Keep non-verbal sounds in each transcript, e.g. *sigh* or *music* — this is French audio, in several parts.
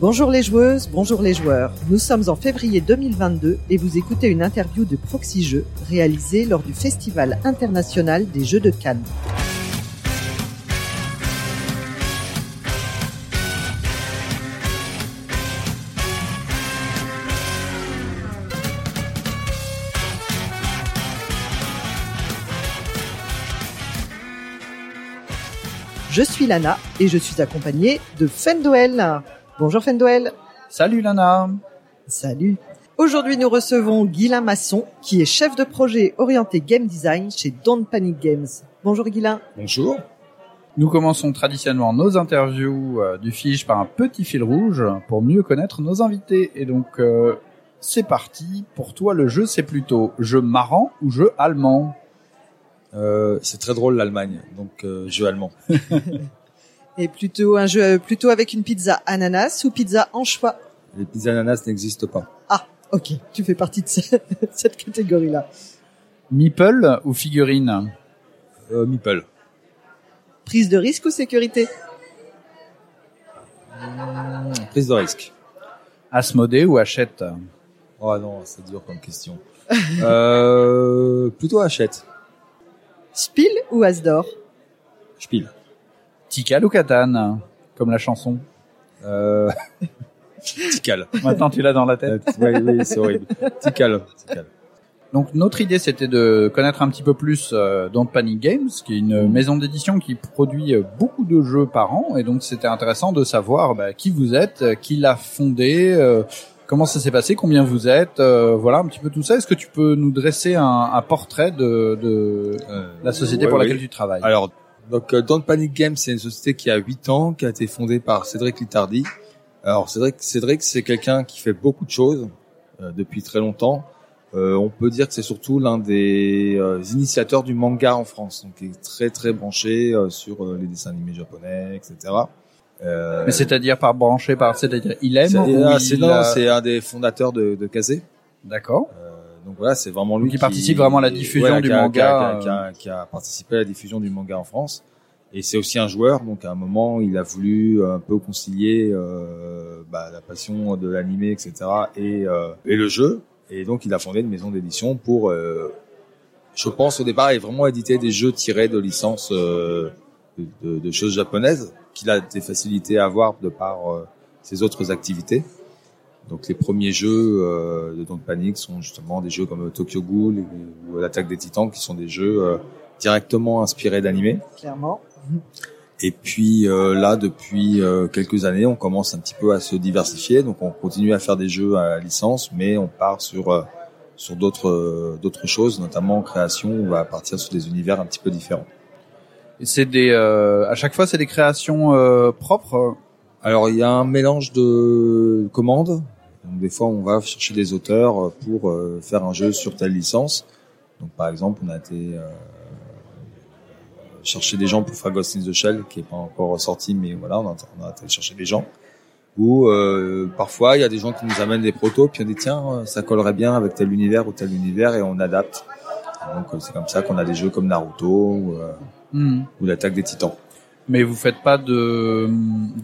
Bonjour les joueuses, bonjour les joueurs. Nous sommes en février 2022 et vous écoutez une interview de Proxy Jeux réalisée lors du Festival international des Jeux de Cannes. Je suis Lana et je suis accompagnée de Fendoel. Bonjour Fendoel. Salut Lana. Salut. Aujourd'hui, nous recevons Guilain Masson, qui est chef de projet orienté game design chez Don't Panic Games. Bonjour Guilain. Bonjour. Nous commençons traditionnellement nos interviews euh, du Fiche par un petit fil rouge pour mieux connaître nos invités. Et donc, euh, c'est parti. Pour toi, le jeu, c'est plutôt jeu marrant ou jeu allemand? Euh, C'est très drôle l'Allemagne, donc euh, jeu allemand. *laughs* Et plutôt un jeu plutôt avec une pizza ananas ou pizza anchois Les pizzas ananas n'existent pas. Ah, ok, tu fais partie de *laughs* cette catégorie-là. Meeple ou figurine euh, Meeple. Prise de risque ou sécurité mmh, Prise de risque. Asmodée ou Hachette Oh non, c'est dur comme question. *laughs* euh, plutôt Hachette. Spiel ou Asdor Spiel. Tikal ou Catane, comme la chanson euh... *laughs* Tikal. Maintenant tu l'as dans la tête. oui, oui, c'est horrible. Tikal. Tikal. Donc notre idée c'était de connaître un petit peu plus euh, Don't Panic Games, qui est une maison d'édition qui produit euh, beaucoup de jeux par an, et donc c'était intéressant de savoir bah, qui vous êtes, euh, qui l'a fondé, euh, comment ça s'est passé, combien vous êtes, euh, voilà un petit peu tout ça. Est-ce que tu peux nous dresser un, un portrait de, de la société ouais, pour laquelle oui. tu travailles? Alors donc euh, Don't Panic Games, c'est une société qui a 8 ans, qui a été fondée par Cédric Littardi. Alors Cédric, Cédric c'est quelqu'un qui fait beaucoup de choses euh, depuis très longtemps. Euh, on peut dire que c'est surtout l'un des euh, initiateurs du manga en France, donc il est très très branché euh, sur euh, les dessins animés japonais, etc. Euh, Mais c'est-à-dire par branché, par c'est-à-dire il aime C'est ah, il un des fondateurs de, de Kazé. D'accord. Euh, donc voilà, c'est vraiment lui Donc il participe vraiment à la diffusion du qui a- manga, qui a, euh. qui a- qui a participé à la diffusion du manga en France. Et c'est aussi un joueur, donc à un moment, il a voulu un peu concilier euh, bah, la passion de l'animé, etc., et, euh, et le jeu. Et donc, il a fondé une maison d'édition pour, euh, je pense au départ, et vraiment éditer des jeux tirés de licences euh, de, de- de choses japonaises, qu'il a des facilités à avoir de par euh, ses autres activités. Donc les premiers jeux euh, de Don't Panic sont justement des jeux comme Tokyo Ghoul ou l'attaque des Titans, qui sont des jeux euh, directement inspirés d'animé. Clairement. *laughs* Et puis euh, là, depuis euh, quelques années, on commence un petit peu à se diversifier. Donc on continue à faire des jeux à licence, mais on part sur euh, sur d'autres euh, d'autres choses, notamment en création. On va partir sur des univers un petit peu différents. Et c'est des, euh, à chaque fois c'est des créations euh, propres? Alors il y a un mélange de commandes. Donc, des fois, on va chercher des auteurs pour euh, faire un jeu sur telle licence. Donc par exemple, on a été euh, chercher des gens pour faire Ghost in the Shell, qui est pas encore sorti, mais voilà, on a, on a été chercher des gens. Ou euh, parfois, il y a des gens qui nous amènent des protos, puis on dit tiens, ça collerait bien avec tel univers ou tel univers, et on adapte. Donc euh, c'est comme ça qu'on a des jeux comme Naruto ou, euh, Hmm. ou l'attaque des Titans. Mais vous faites pas de,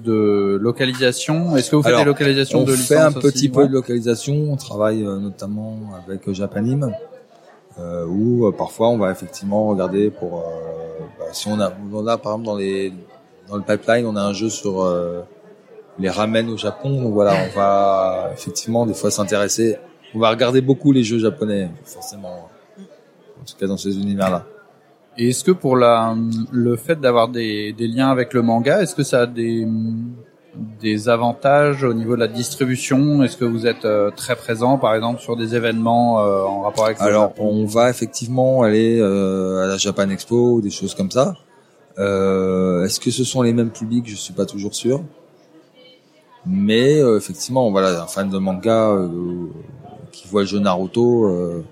de localisation. Est-ce que vous faites Alors, des localisations on de fait un petit peu de localisation. On travaille euh, notamment avec euh, Japanim, euh, où euh, parfois on va effectivement regarder pour euh, bah, si on a, on a par exemple dans les dans le pipeline, on a un jeu sur euh, les ramen au Japon. Donc voilà, on va effectivement des fois s'intéresser. On va regarder beaucoup les jeux japonais, forcément. En tout cas dans ces univers-là. Et est-ce que pour la, le fait d'avoir des, des liens avec le manga, est-ce que ça a des, des avantages au niveau de la distribution? Est-ce que vous êtes euh, très présent, par exemple, sur des événements euh, en rapport avec le Alors, on va effectivement aller euh, à la Japan Expo ou des choses comme ça. Euh, Est-ce que ce sont les mêmes publics? Je suis pas toujours sûr. Mais euh, effectivement, voilà, un fan de manga euh, qui voit le jeu Naruto, euh,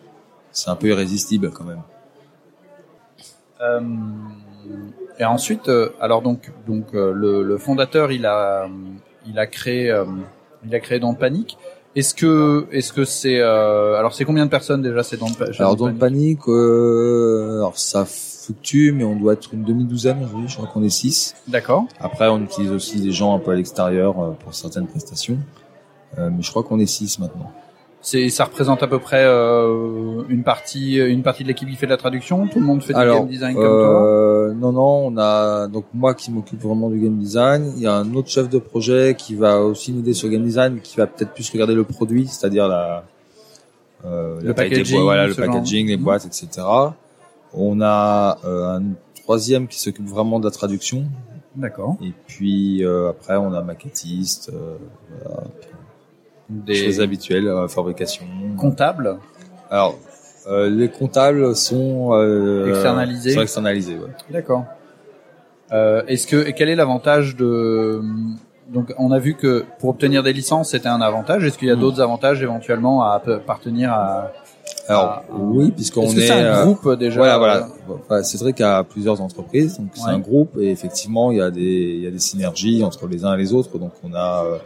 c'est un peu irrésistible quand même. Euh, et ensuite, euh, alors donc, donc euh, le, le fondateur, il a, il a créé, il a créé Don't Panic. Est-ce que est-ce que c'est alors c'est combien de personnes déjà c'est dans le Alors dans panique, euh, alors ça fluctue, mais on doit être une demi-douzaine aujourd'hui. Je crois qu'on est six. D'accord. Après, on utilise aussi des gens un peu à l'extérieur pour certaines prestations, mais je crois qu'on est six maintenant. C'est ça représente à peu près euh, une partie une partie de l'équipe qui fait de la traduction. Tout le monde fait du game design comme euh, non, non, on a donc moi qui m'occupe vraiment du game design. Il y a un autre chef de projet qui va aussi nous aider sur le game design, mais qui va peut-être plus regarder le produit, c'est-à-dire la, euh, Le la packaging, voilà, le genre. packaging, les Mhm. boîtes, etc. On a euh, un troisième qui s'occupe vraiment de la traduction, toi. D'accord. et puis euh, après on a maquettiste, euh, voilà, Des choses habituelles, euh, fabrication. comptables. Alors euh, les comptables sont euh, Externalisés. sont externalisés, ouais. D'accord. Euh, Est-ce que et quel est l'avantage de donc on a vu que pour obtenir des licences c'était un avantage. Est-ce qu'il y a Mm. d'autres avantages éventuellement à appartenir à Alors oui, puisqu'on que est, c'est un euh, groupe déjà Voilà, voilà. Enfin, Cédric a plusieurs entreprises, donc c'est un groupe et effectivement il y a des il y a des synergies entre les uns et les autres. Donc on a euh,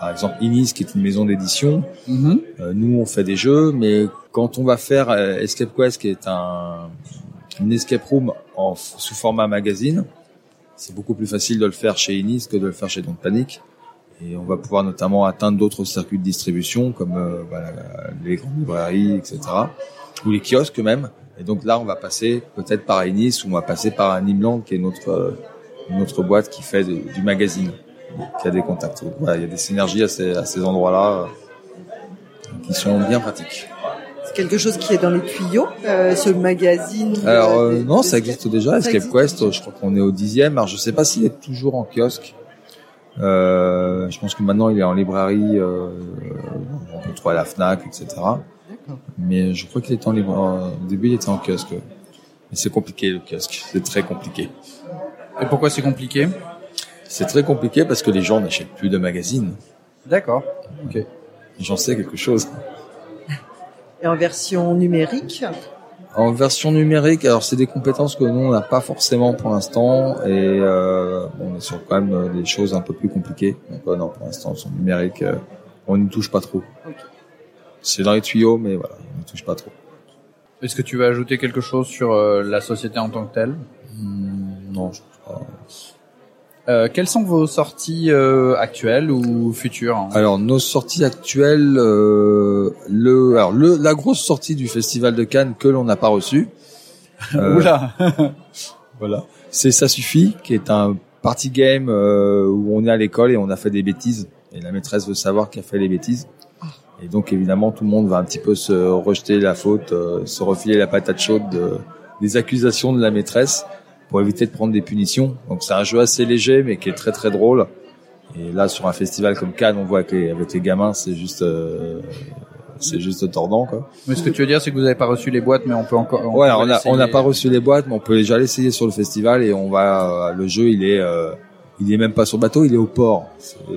par exemple Inis qui est une maison d'édition. Mhm. Euh, nous on fait des jeux, mais quand on va faire euh, Escape Quest qui est un une escape room en sous format magazine, c'est beaucoup plus facile de le faire chez Inis que de le faire chez Don't Panic. Et on va pouvoir notamment atteindre d'autres circuits de distribution comme euh, voilà, les grandes librairies, etc. Ou les kiosques même. Et donc là, on va passer peut-être par Ennis ou on va passer par un Imland qui est notre euh, notre boîte qui fait de- du magazine, qui a des contacts. Donc, voilà, il y a des synergies à ces, à ces endroits-là euh, qui sont bien pratiques. C'est quelque chose qui est dans les tuyaux, euh, ce magazine. Alors euh, des- non, des- ça existe déjà. Ça Escape existe Quest, je crois qu'on est au dixième. Alors je sais pas s'il est toujours en kiosque. Euh, je pense que maintenant il est en librairie. Euh, on peut le trouver à la Fnac, etc. Mais je crois qu'il était en librairie. Au début, il était en kiosque. Mais c'est compliqué le kiosque. C'est très compliqué. Et pourquoi c'est compliqué? C'est très compliqué parce que les gens n'achètent plus de magazines. D'accord. J'en sais quelque chose. Et en version numérique. En version numérique, alors c'est des compétences que nous on n'a pas forcément pour l'instant et euh, on est sur quand même euh, des choses un peu plus compliquées. Donc euh, non, pour l'instant sur le numérique, euh, on n'y touche pas trop. Ok. C'est dans les tuyaux, mais voilà, on n'y touche pas trop. Est-ce que tu veux ajouter quelque chose sur euh, la société en tant que telle? Hmm, non, je pense pas. Euh, Quelles sont vos sorties euh, actuelles ou futures hein Alors nos sorties actuelles, euh, le, alors le, la grosse sortie du festival de Cannes que l'on n'a pas reçue. *laughs* euh, Oula *laughs* Voilà. C'est Ça suffit, qui est un party game euh, où on est à l'école et on a fait des bêtises. Et la maîtresse veut savoir qui a fait les bêtises. Et donc évidemment, tout le monde va un petit peu se rejeter la faute, euh, se refiler la patate chaude de- des accusations de la maîtresse pour éviter de prendre des punitions. Donc c'est un jeu assez léger, mais qui est très très drôle. Et là, sur un festival comme Cannes, on voit que les- gamins, c'est juste, euh, c'est juste tordant, quoi. Mais ce que tu veux dire, c'est que vous n'avez pas reçu les boîtes, mais on peut encore. on Ouais, peut on a on n'a pas reçu les boîtes, mais on peut déjà l'essayer sur le festival et on va. euh, le jeu, il est euh, il est même pas sur le bateau, il est au port.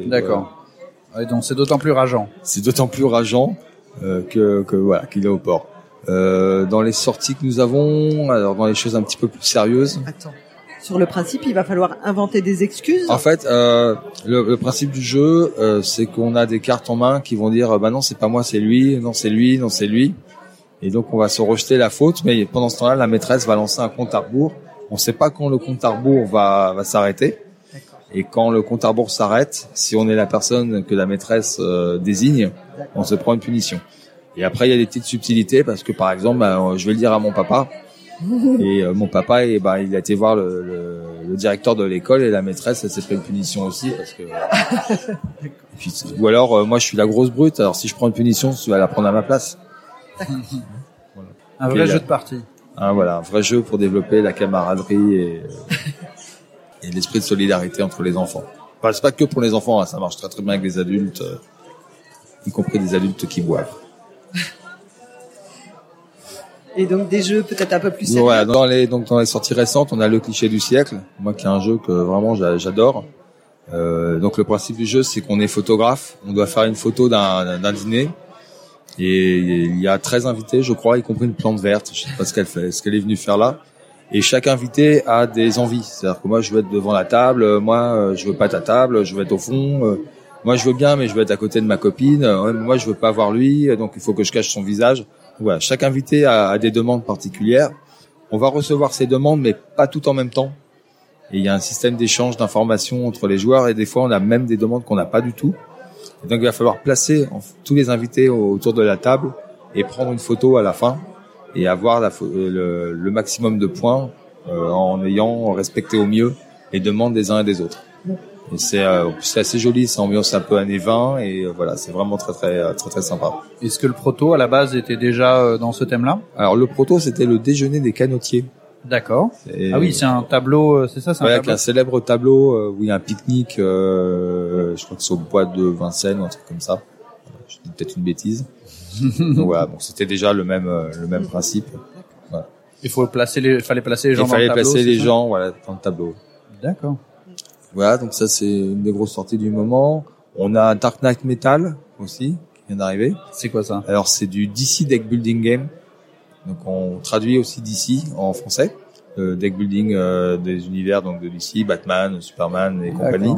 D'accord. Ouais, donc c'est d'autant plus rageant. C'est d'autant plus rageant euh, que que voilà qu'il est au port. Euh, dans les sorties que nous avons, alors dans les choses un petit peu plus sérieuses. Attends. Sur le principe, il va falloir inventer des excuses. En fait, euh, le, le principe du jeu, euh, c'est qu'on a des cartes en main qui vont dire, bah non, c'est pas moi, c'est lui, non, c'est lui, non, c'est lui. Et donc, on va se rejeter la faute, mais pendant ce temps-là, la maîtresse va lancer un compte à rebours. On ne sait pas quand le compte à rebours va, va s'arrêter. Et quand le compte à rebours s'arrête, si on est la personne que la maîtresse euh, désigne, on se prend une punition. Et après, il y a des petites subtilités parce que, par exemple, bah, je vais le dire à mon papa. *laughs* Et euh, mon papa, et bah, il a été voir le, le, le directeur de l'école et la maîtresse, elle s'est pris une punition aussi parce que. Et puis, ou alors, euh, moi, je suis la grosse brute. Alors, si je prends une punition, tu vas la prendre à ma place. Un Ok, vrai jeu de partie. Hein, voilà, un vrai jeu pour développer la camaraderie et, et l'esprit de solidarité entre les enfants. Enfin, c'est pas que pour les enfants, hein, ça marche très très bien avec les adultes, euh, y compris des adultes qui boivent. Et donc des jeux peut-être un peu plus. Voilà, dans les donc dans les sorties récentes, on a le cliché du siècle, moi qui est un jeu que vraiment j'a- j'adore. Euh, donc le principe du jeu, c'est qu'on est photographe, on doit faire une photo d'un dîner et il y a 13 invités, je crois, y compris une plante verte. Je sais pas ce qu'elle fait, ce qu'elle est venue faire là. Et chaque invité a des envies. C'est-à-dire que moi, je veux être devant la table, moi, je veux pas ta table, je veux être au fond. moi je veux bien, mais je veux être à côté de ma copine. Ouais, moi je veux pas voir lui, donc il faut que je cache son visage. Voilà, chaque invité a, des demandes particulières. On va recevoir ces demandes, mais pas tout en même temps. Et il y a un système d'échange d'informations entre les joueurs, et des fois on a même des demandes qu'on n'a pas du tout. Donc il va falloir placer tous les invités autour de la table et prendre une photo à la fin et avoir le, le maximum de points euh, en ayant respecté au mieux les demandes des uns et des autres. Et c'est euh, c'est assez joli, ça ambiance un peu années 20 et euh, voilà, c'est vraiment très très euh, très très sympa. Est-ce que le proto à la base était déjà dans ce thème-là? Alors le proto, c'était le déjeuner des canotiers. D'accord. Ah oui, c'est un tableau, c'est ça, c'est un Ouais, avec tableau. un célèbre tableau où il y a un pique-nique, euh, je crois que c'est au bois de Vincennes ou un truc comme ça. Je dis peut-être une bêtise. *laughs* Donc voilà, bon, c'était déjà le même le même principe. Il faut placer les, fallait placer les gens Il dans le fallait tableau. placer c'est les ça? gens voilà dans le tableau. D'accord. Voilà, donc ça c'est une des grosses sorties du moment. On a Dark Knight Metal aussi qui vient d'arriver. C'est quoi ça Alors c'est du DC Deck Building Game. Donc on traduit aussi DC en français. Le deck building euh, des univers donc de DC, Batman, Superman et compagnie.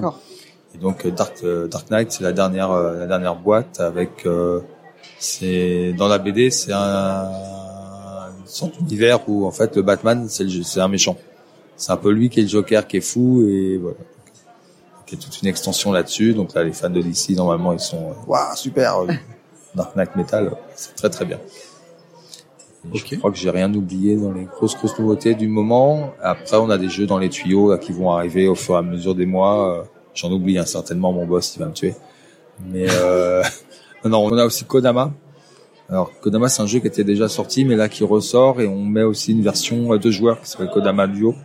Et donc euh, Dark euh, Dark Knight c'est la dernière euh, la dernière boîte avec euh, c'est dans la BD c'est un sorte d'univers où en fait le Batman c'est c'est un méchant. C'est un peu lui qui est le Joker qui est fou et voilà. Y a toute une extension là-dessus. Donc là les fans de DC normalement ils sont euh, waouh super *laughs* Dark Knight Metal c'est très très bien. Je crois que j'ai rien oublié dans les grosses grosses nouveautés du moment. Après on a des jeux dans les tuyaux là, qui vont arriver au fur et à mesure des mois. Euh, J'en oublie hein, certainement mon boss il va me tuer. Mais euh, *laughs* non, on a aussi Kodama. Alors Kodama c'est un jeu qui était déjà sorti mais là qui ressort et on met aussi une version euh, deux joueurs qui s'appelle Kodama Duo.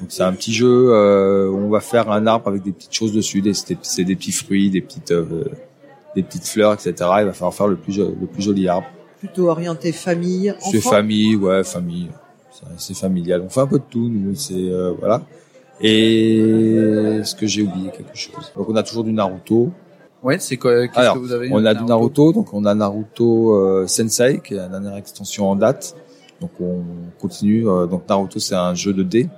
Donc c'est un petit jeu euh, où on va faire un arbre avec des petites choses dessus, des, c'est des petits fruits, des petites euh, des petites fleurs, etc. Il va falloir faire le plus jo- le plus joli arbre. Plutôt orienté famille, C'est famille, ouais, famille. C'est- familial. On fait un peu de tout, nous. C'est euh, voilà. Et est-ce que j'ai oublié quelque chose? Donc on a toujours du Naruto. Ouais, c'est quoi Qu'est-ce Alors, que vous avez On a du Naruto, donc on a Naruto euh, Sensei, qui est la dernière extension en date. Donc on continue. euh, donc Naruto, c'est un jeu de dés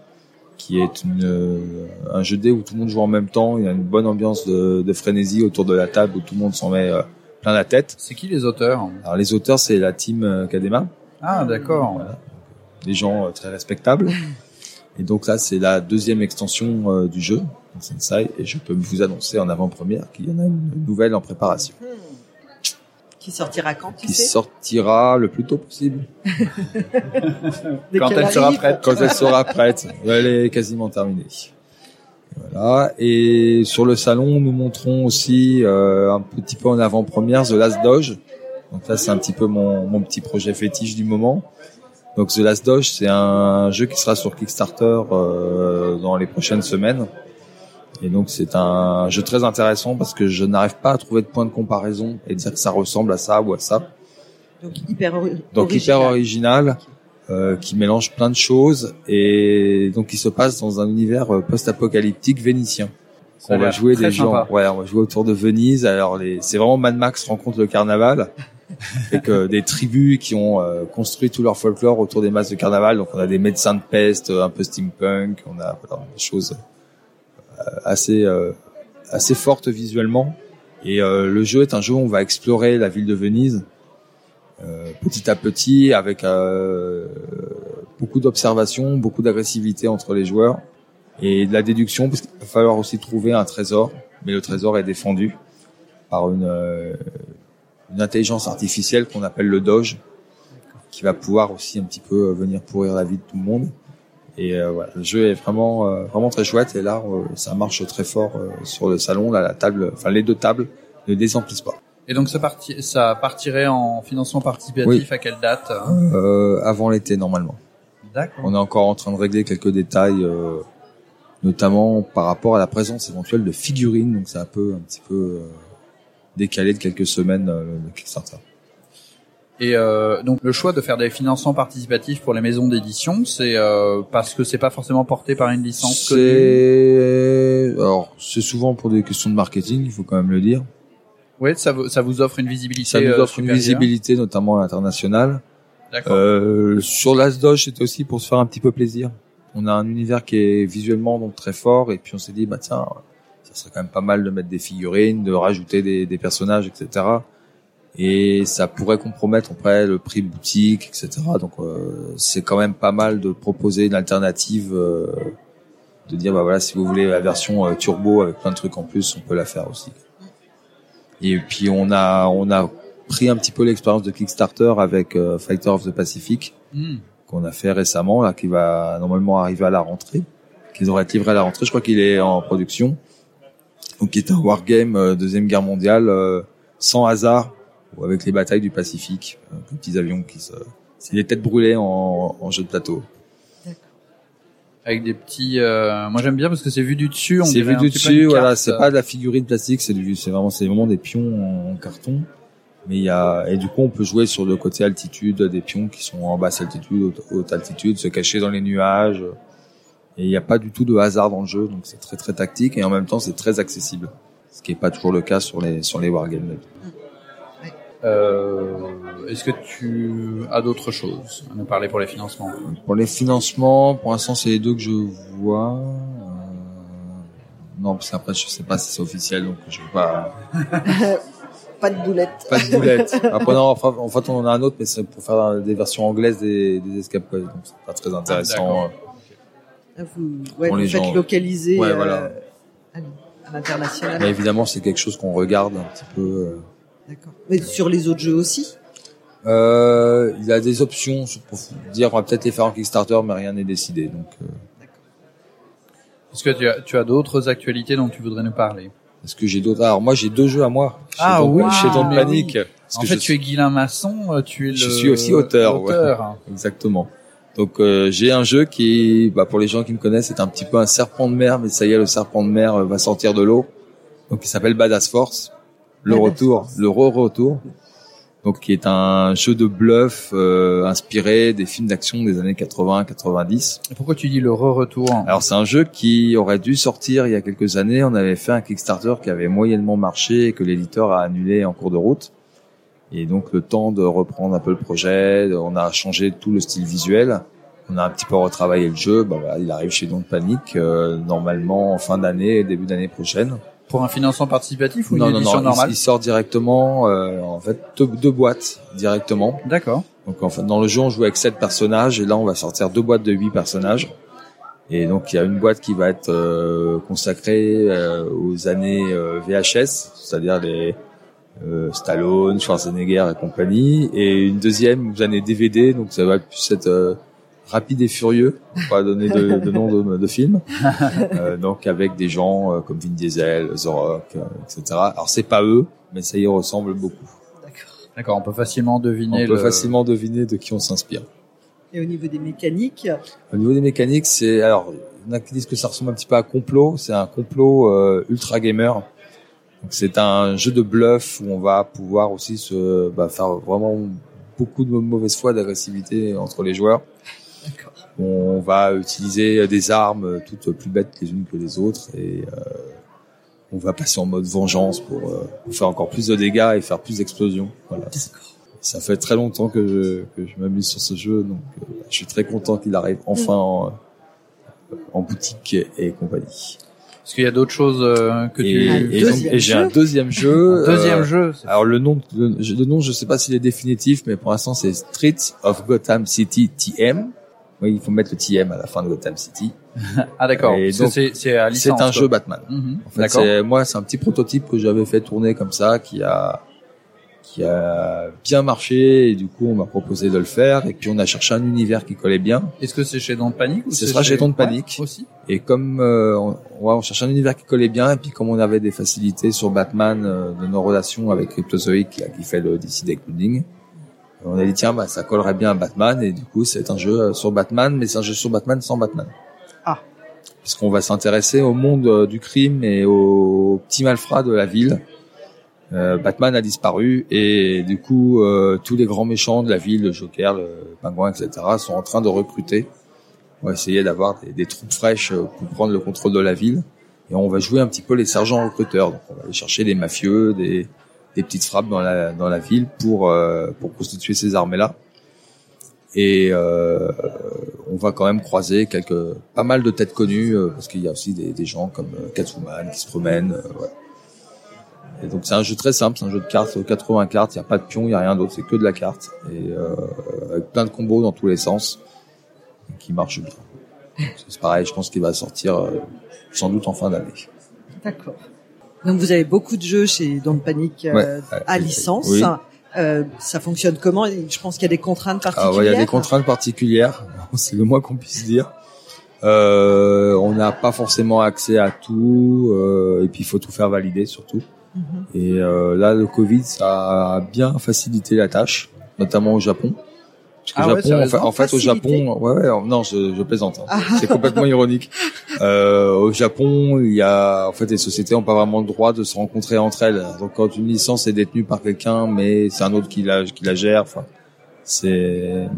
qui est une, euh, un jeu de dés où tout le monde joue en même temps. Il y a une bonne ambiance de, de frénésie autour de la table où tout le monde s'en met euh, plein la tête. C'est qui les auteurs Alors les auteurs, c'est la team euh, Kadema. Ah, d'accord. Voilà. Des gens très respectables. Et donc là, c'est la deuxième extension du jeu, Sensei, et je peux vous annoncer en avant-première qu'il y en a une nouvelle en préparation, Qui sortira quand, tu qui sais sortira le plus tôt possible, *laughs* Quand elle sera prête. quand elle sera prête. Elle est quasiment terminée. Voilà. Et sur le salon, nous montrons aussi euh, un petit peu en avant-première The Last Doge. Donc là, c'est un petit peu mon, mon petit projet fétiche du moment. Donc The Last Doge, c'est un jeu qui sera sur Kickstarter euh, dans les prochaines semaines. Et donc c'est un jeu très intéressant parce que je n'arrive pas à trouver de point de comparaison et dire que ça ressemble à ça ou à ça. Donc hyper ori- Donc original. hyper original, euh, qui mélange plein de choses et donc qui se passe dans un univers euh, post-apocalyptique vénitien. Ça On va jouer des gens, sympa. ouais, on va jouer autour de Venise. Alors les, c'est vraiment Mad Max rencontre le carnaval, *laughs* avec euh, des tribus qui ont euh, construit tout leur folklore autour des masses de carnaval. Donc on a des médecins de peste, un peu steampunk, on a voilà, des choses assez euh, assez fortes visuellement. Et euh, le jeu est un jeu où on va explorer la ville de Venise euh, petit à petit, avec euh, beaucoup d'observation, beaucoup d'agressivité entre les joueurs et de la déduction, parce qu'il va falloir aussi trouver un trésor, mais le trésor est défendu par une, euh, une intelligence artificielle qu'on appelle le Doge, qui va pouvoir aussi un petit peu euh, venir pourrir la vie de tout le monde. Et euh, voilà, le jeu est vraiment euh, vraiment très chouette et là euh, ça marche très fort euh, sur le salon. Là, la table, enfin les deux tables ne désemplissent pas. Et donc ça, parti, ça partirait en financement participatif Oui. à quelle date Euh, avant l'été normalement. D'accord. On est encore en train de régler quelques détails, euh, notamment par rapport à la présence éventuelle de figurines. Donc c'est un peu un petit peu euh, décalé de quelques semaines le Kickstarter. Et euh, donc le choix de faire des financements participatifs pour les maisons d'édition, c'est euh, parce que c'est pas forcément porté par une licence. C'est alors c'est souvent pour des questions de marketing, il faut quand même le dire. Ouais, ça vous, ça vous offre une visibilité. Ça nous euh, offre une visibilité, notamment à l'international. D'accord. Euh, sur l'Asdoche, c'était aussi pour se faire un petit peu plaisir. On a un univers qui est visuellement donc très fort, et puis on s'est dit bah tiens, ça serait quand même pas mal de mettre des figurines, de rajouter des, des personnages, etc. Et ça pourrait compromettre après le prix boutique, etc. Donc euh, c'est quand même pas mal de proposer une alternative, euh, de dire bah voilà si vous voulez la version euh, turbo avec plein de trucs en plus, on peut la faire aussi. Et puis on a on a pris un petit peu l'expérience de Kickstarter avec Fighter of the Pacific Hmm. qu'on a fait récemment là qui va normalement arriver à la rentrée, qui devrait être livré à la rentrée. Je crois qu'il est en production. Donc qui est un wargame euh, deuxième guerre mondiale euh, sans hasard ou avec les batailles du Pacifique, euh, les petits avions qui se c'est des têtes brûlées en, en jeu de plateau. Avec des petits. euh, Moi j'aime bien parce que c'est vu du dessus. on C'est vu du dessus, voilà, c'est pas de la figurine plastique, c'est du, c'est vraiment, c'est vraiment des pions en, en carton. Mais il y a, et du coup, on peut jouer sur le côté altitude des pions qui sont en basse altitude, haute, altitude, se cacher dans les nuages. Et il n'y a pas du tout de hasard dans le jeu, donc c'est très très tactique et en même temps c'est très accessible. Ce qui est pas toujours le cas sur les sur les wargames. Euh, Est-ce que tu as d'autres choses à nous parler pour les financements? Pour les financements, pour l'instant c'est les deux que je vois. Euh, non, parce qu'après je sais pas si c'est officiel, donc je veux pas. *laughs* Pas de boulette. Pas de boulette. Après, non, enfin, en fait, on en a un autre, mais c'est pour faire des versions anglaises des, des escape codes. Donc, c'est pas très intéressant. d'accord. Ah, Vous, ouais, Pour vous les faites gens. localiser Ouais, euh, voilà. à à l'international. mais évidemment, c'est quelque chose qu'on regarde un petit peu. euh. D'accord. Mais sur les autres jeux aussi Euh, il y a des options pour dire, on va peut-être les faire en Kickstarter, mais rien n'est décidé. Donc, euh, Est-ce que tu as, tu as d'autres actualités dont tu voudrais nous parler? Est-ce que j'ai d'autres? Alors, moi, j'ai deux jeux à moi. Chez Ah Don't- oui, chez mais Panic. oui. Parce En fait, je tu es Guilain Masson, euh, tu es le... Je suis aussi auteur, ouais. auteur. *laughs* Exactement. Donc euh, j'ai un jeu qui, bah, pour les gens qui me connaissent, est un petit peu un serpent de mer, mais ça y est, le serpent de mer euh, va sortir de l'eau. Donc il s'appelle Badass Force, le retour, Force. le re-retour. Donc qui est un jeu de bluff euh, inspiré des films d'action des années 80-90. Et Pourquoi tu dis le re-retour? Alors c'est un jeu qui aurait dû sortir il y a quelques années. On avait fait un Kickstarter qui avait moyennement marché et que l'éditeur a annulé en cours de route. Et donc le temps de reprendre un peu le projet, on a changé tout le style visuel, on a un petit peu retravaillé le jeu. Bah voilà, il arrive chez Don't Panic euh, normalement en fin d'année, début d'année prochaine. Pour un financement participatif ou non une non édition non, il- normale il, sort directement euh, en fait deux, deux boîtes directement. D'accord. Donc en fait dans le jeu on joue avec sept personnages et là on va sortir deux boîtes de huit personnages. Et donc il y a une boîte qui va être euh, consacrée euh, aux années euh, VHS, c'est-à-dire les euh, Stallone, Schwarzenegger et compagnie, et une deuxième aux années DVD, donc ça va plus être euh, rapide et furieux, pour pas donner de, de nom de, de film. Euh, donc avec des gens euh, comme Vin Diesel, The Rock, euh, etc. Alors c'est pas eux, mais ça y ressemble beaucoup. D'accord. D'accord, on peut facilement deviner On peut le... facilement deviner de qui on s'inspire. Et au niveau des mécaniques, Au niveau des mécaniques, c'est alors il y en a qui disent que ça ressemble un petit peu à complot. C'est un complot euh, ultra gamer. Donc c'est un jeu de bluff où on va pouvoir aussi se bah, faire vraiment beaucoup de mauvaise foi, d'agressivité entre les joueurs. On va utiliser des armes toutes plus bêtes les unes que les autres et euh, on va passer en mode vengeance pour, euh, pour faire encore plus de dégâts et faire plus d'explosions. Voilà. Ça fait très longtemps que je, que je m'amuse sur ce jeu, donc euh, je suis très content qu'il arrive enfin en, en boutique et compagnie. Est-ce qu'il y a d'autres choses euh, que et, tu... Et donc- et j'ai un deuxième jeu. Un deuxième euh, jeu Alors le nom, le, le nom, je sais pas s'il est définitif, mais pour l'instant c'est Streets of Gotham City TM. Oui, il faut mettre le TM à la fin de Gotham City. Ah d'accord, c'est un quoi. jeu Batman. En fait, D'accord. c'est moi, c'est un petit prototype que j'avais fait tourner comme ça, qui a qui a bien marché et du coup on m'a proposé de le faire et puis on a cherché un univers qui collait bien Est-ce que c'est chez Don't Panic ou Ce sera chez Don't Panic. Ouais, aussi et comme euh, on, ouais, on cherchait un univers qui collait bien et puis comme on avait des facilités sur Batman euh, de nos relations avec Cryptozoic qui, qui fait le DC Deck Building on a dit tiens bah ça collerait bien à Batman et du coup c'est un jeu euh, sur Batman mais c'est un jeu sur Batman sans Batman Ah. puisqu'on va s'intéresser au monde euh, du crime et aux petits malfrats de la ville Euh, Batman a disparu et du coup euh, tous les grands méchants de la ville, le Joker, le Pingouin, etc. sont en train de recruter. On va essayer d'avoir des, des troupes fraîches euh, pour prendre le contrôle de la ville et on va jouer un petit peu les sergents recruteurs. Donc on va aller chercher des mafieux, des, des petites frappes dans la dans la ville pour euh, pour constituer ces armées là. Et euh, on va quand même croiser quelques, pas mal de têtes connues, euh, parce qu'il y a aussi des, des gens comme euh, Catwoman qui se promènent. euh, ouais. Et donc c'est un jeu très simple, c'est un jeu de cartes, 80 cartes, il n'y a pas de pion, il n'y a rien d'autre, c'est que de la carte. Et euh, avec plein de combos dans tous les sens, qui marche bien. *laughs* C'est pareil, je pense qu'il va sortir euh, sans doute en fin d'année. D'accord. Donc vous avez beaucoup de jeux chez Don't Panic euh, Ouais, à ouais. licence. Oui. Euh, ça fonctionne comment? Je pense qu'il y a des contraintes Ah particulières. ouais, il y a des contraintes particulières, *laughs* c'est le moins qu'on puisse dire. Euh, on n'a pas forcément accès à tout, euh, et puis il faut tout faire valider surtout. Mhm. Et euh, là, le Covid, ça a bien facilité la tâche, notamment au Japon. Parce Ah ouais, Japon, en fait, sérieusement en fait, au Japon, ouais, ouais, non, je, je plaisante. hein. Ah. C'est complètement ironique. Euh, au Japon, il y a, en fait, les sociétés n'ont pas vraiment le droit de se rencontrer entre elles. Donc, quand une licence est détenue par quelqu'un, mais c'est un autre qui la, qui la gère, enfin, c'est,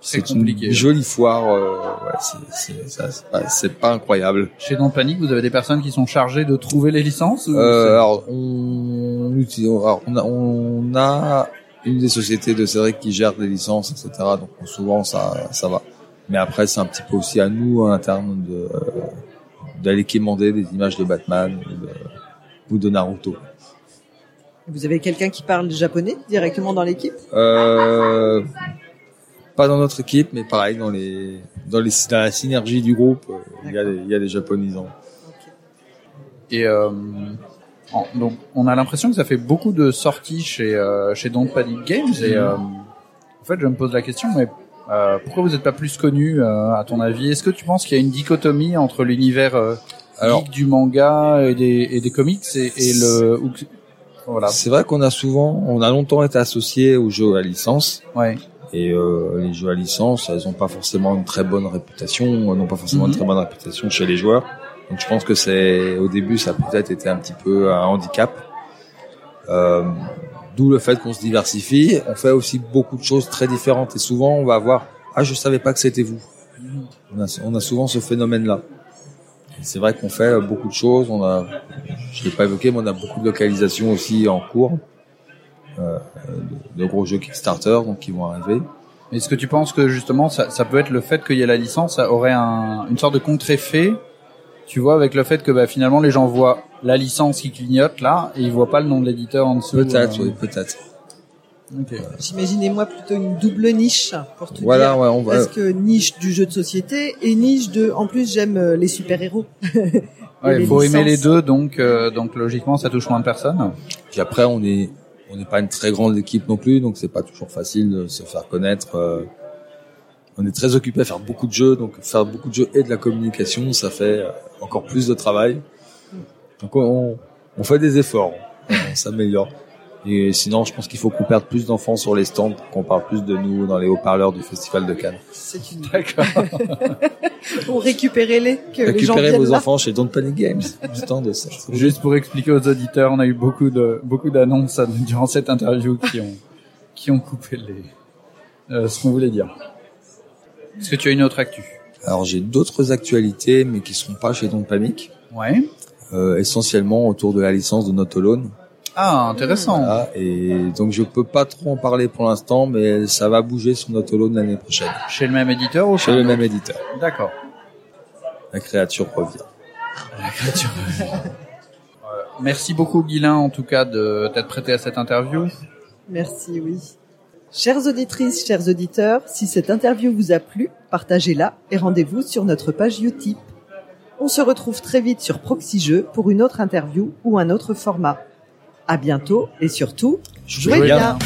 C'est une compliqué. jolie foire. Euh, ouais, c'est, c'est, ça, c'est pas, c'est pas incroyable. Chez Don't Panic, vous avez des personnes qui sont chargées de trouver les licences ou Euh, alors, on, utilise- alors, on, a, on a une des sociétés de Cédric qui gère des licences, etc. Donc souvent ça, ça va. Mais après, c'est un petit peu aussi à nous, en interne, de euh, d'aller quémander des images de Batman ou de, ou de Naruto. Vous avez quelqu'un qui parle japonais directement dans l'équipe? Euh, pas dans notre équipe, mais pareil dans les dans les dans la synergie du groupe, euh, il y a des, il y a des japonisants. Et euh, donc, on a l'impression que ça fait beaucoup de sorties chez euh, chez Don't Panic Games. Et euh, en fait, je me pose la question, mais euh, pourquoi vous n'êtes pas plus connu, à ton avis? Est-ce que tu penses qu'il y a une dichotomie entre l'univers Alors- du manga et des, et des comics et, et le ou voilà C'est vrai qu'on a souvent, on a longtemps été associé aux jeux à licence. ouais Et les jeux à licence, elles ont pas forcément une très bonne réputation, n'ont pas forcément Mhm. une très bonne réputation chez les joueurs. Donc je pense que c'est au début ça peut-être été un petit peu un handicap. Euh, D'où le fait qu'on se diversifie. On fait aussi beaucoup de choses très différentes et souvent on va avoir ah je savais pas que c'était vous. On a, souvent ce phénomène-là. Et C'est vrai qu'on fait beaucoup de choses. On a, je l'ai pas évoqué, mais on a beaucoup de localisations aussi en cours. Euh, de, de gros jeux Kickstarter donc qui vont arriver. Est-ce que tu penses que justement ça, ça peut être le fait qu'il y ait la licence, ça aurait un, une sorte de contre-effet, tu vois, avec le fait que bah, finalement les gens voient la licence qui clignote là et ils voient pas le nom de l'éditeur en dessous. Peut-être, euh, oui, peut-être. ok. J'imaginais moi plutôt une double niche pour tout Voilà, dire. ouais, on va. Parce que niche du jeu de société et niche de. En plus, j'aime euh, les super-héros. *laughs* Ouais, les il faut aimer les licences. deux, donc euh, donc logiquement ça touche moins de personnes. Puis après, on est, on n'est pas une très grande équipe non plus, donc c'est pas toujours facile de se faire connaître. euh. On est très occupé à faire beaucoup de jeux, donc faire beaucoup de jeux et de la communication, ça fait euh, encore plus de travail. Donc on, on fait des efforts, on s'améliore. Et sinon, je pense qu'il faut qu'on perde plus d'enfants sur les stands, qu'on parle plus de nous dans les haut-parleurs du Festival de Cannes. C'est une. D'accord. *laughs* Pour récupérer les que les gens viennent vos là. enfants chez Don't Panic Games. Du temps de ça. *laughs* Juste pour expliquer aux auditeurs, on a eu beaucoup de beaucoup d'annonces euh, durant cette interview qui ont qui ont coupé les euh, ce qu'on voulait dire. Est-ce que tu as une autre actu? Alors j'ai d'autres actualités, mais qui seront pas chez Don't Panic. Ouais. euh, essentiellement autour de la licence de Not Alone. Ah, intéressant. Voilà, et donc je peux pas trop en parler pour l'instant, mais ça va bouger sur Not Alone l'année prochaine. Chez le même éditeur ou Chez le même éditeur. D'accord. La créature revient. Merci beaucoup Guilain en tout cas de t'être prêté à cette interview. Merci, oui. Chères auditrices, chers auditeurs, si cette interview vous a plu, partagez-la et rendez-vous sur notre page Utip. On se retrouve très vite sur Proxy Jeux pour une autre interview ou un autre format. À bientôt et surtout, jouez, bien.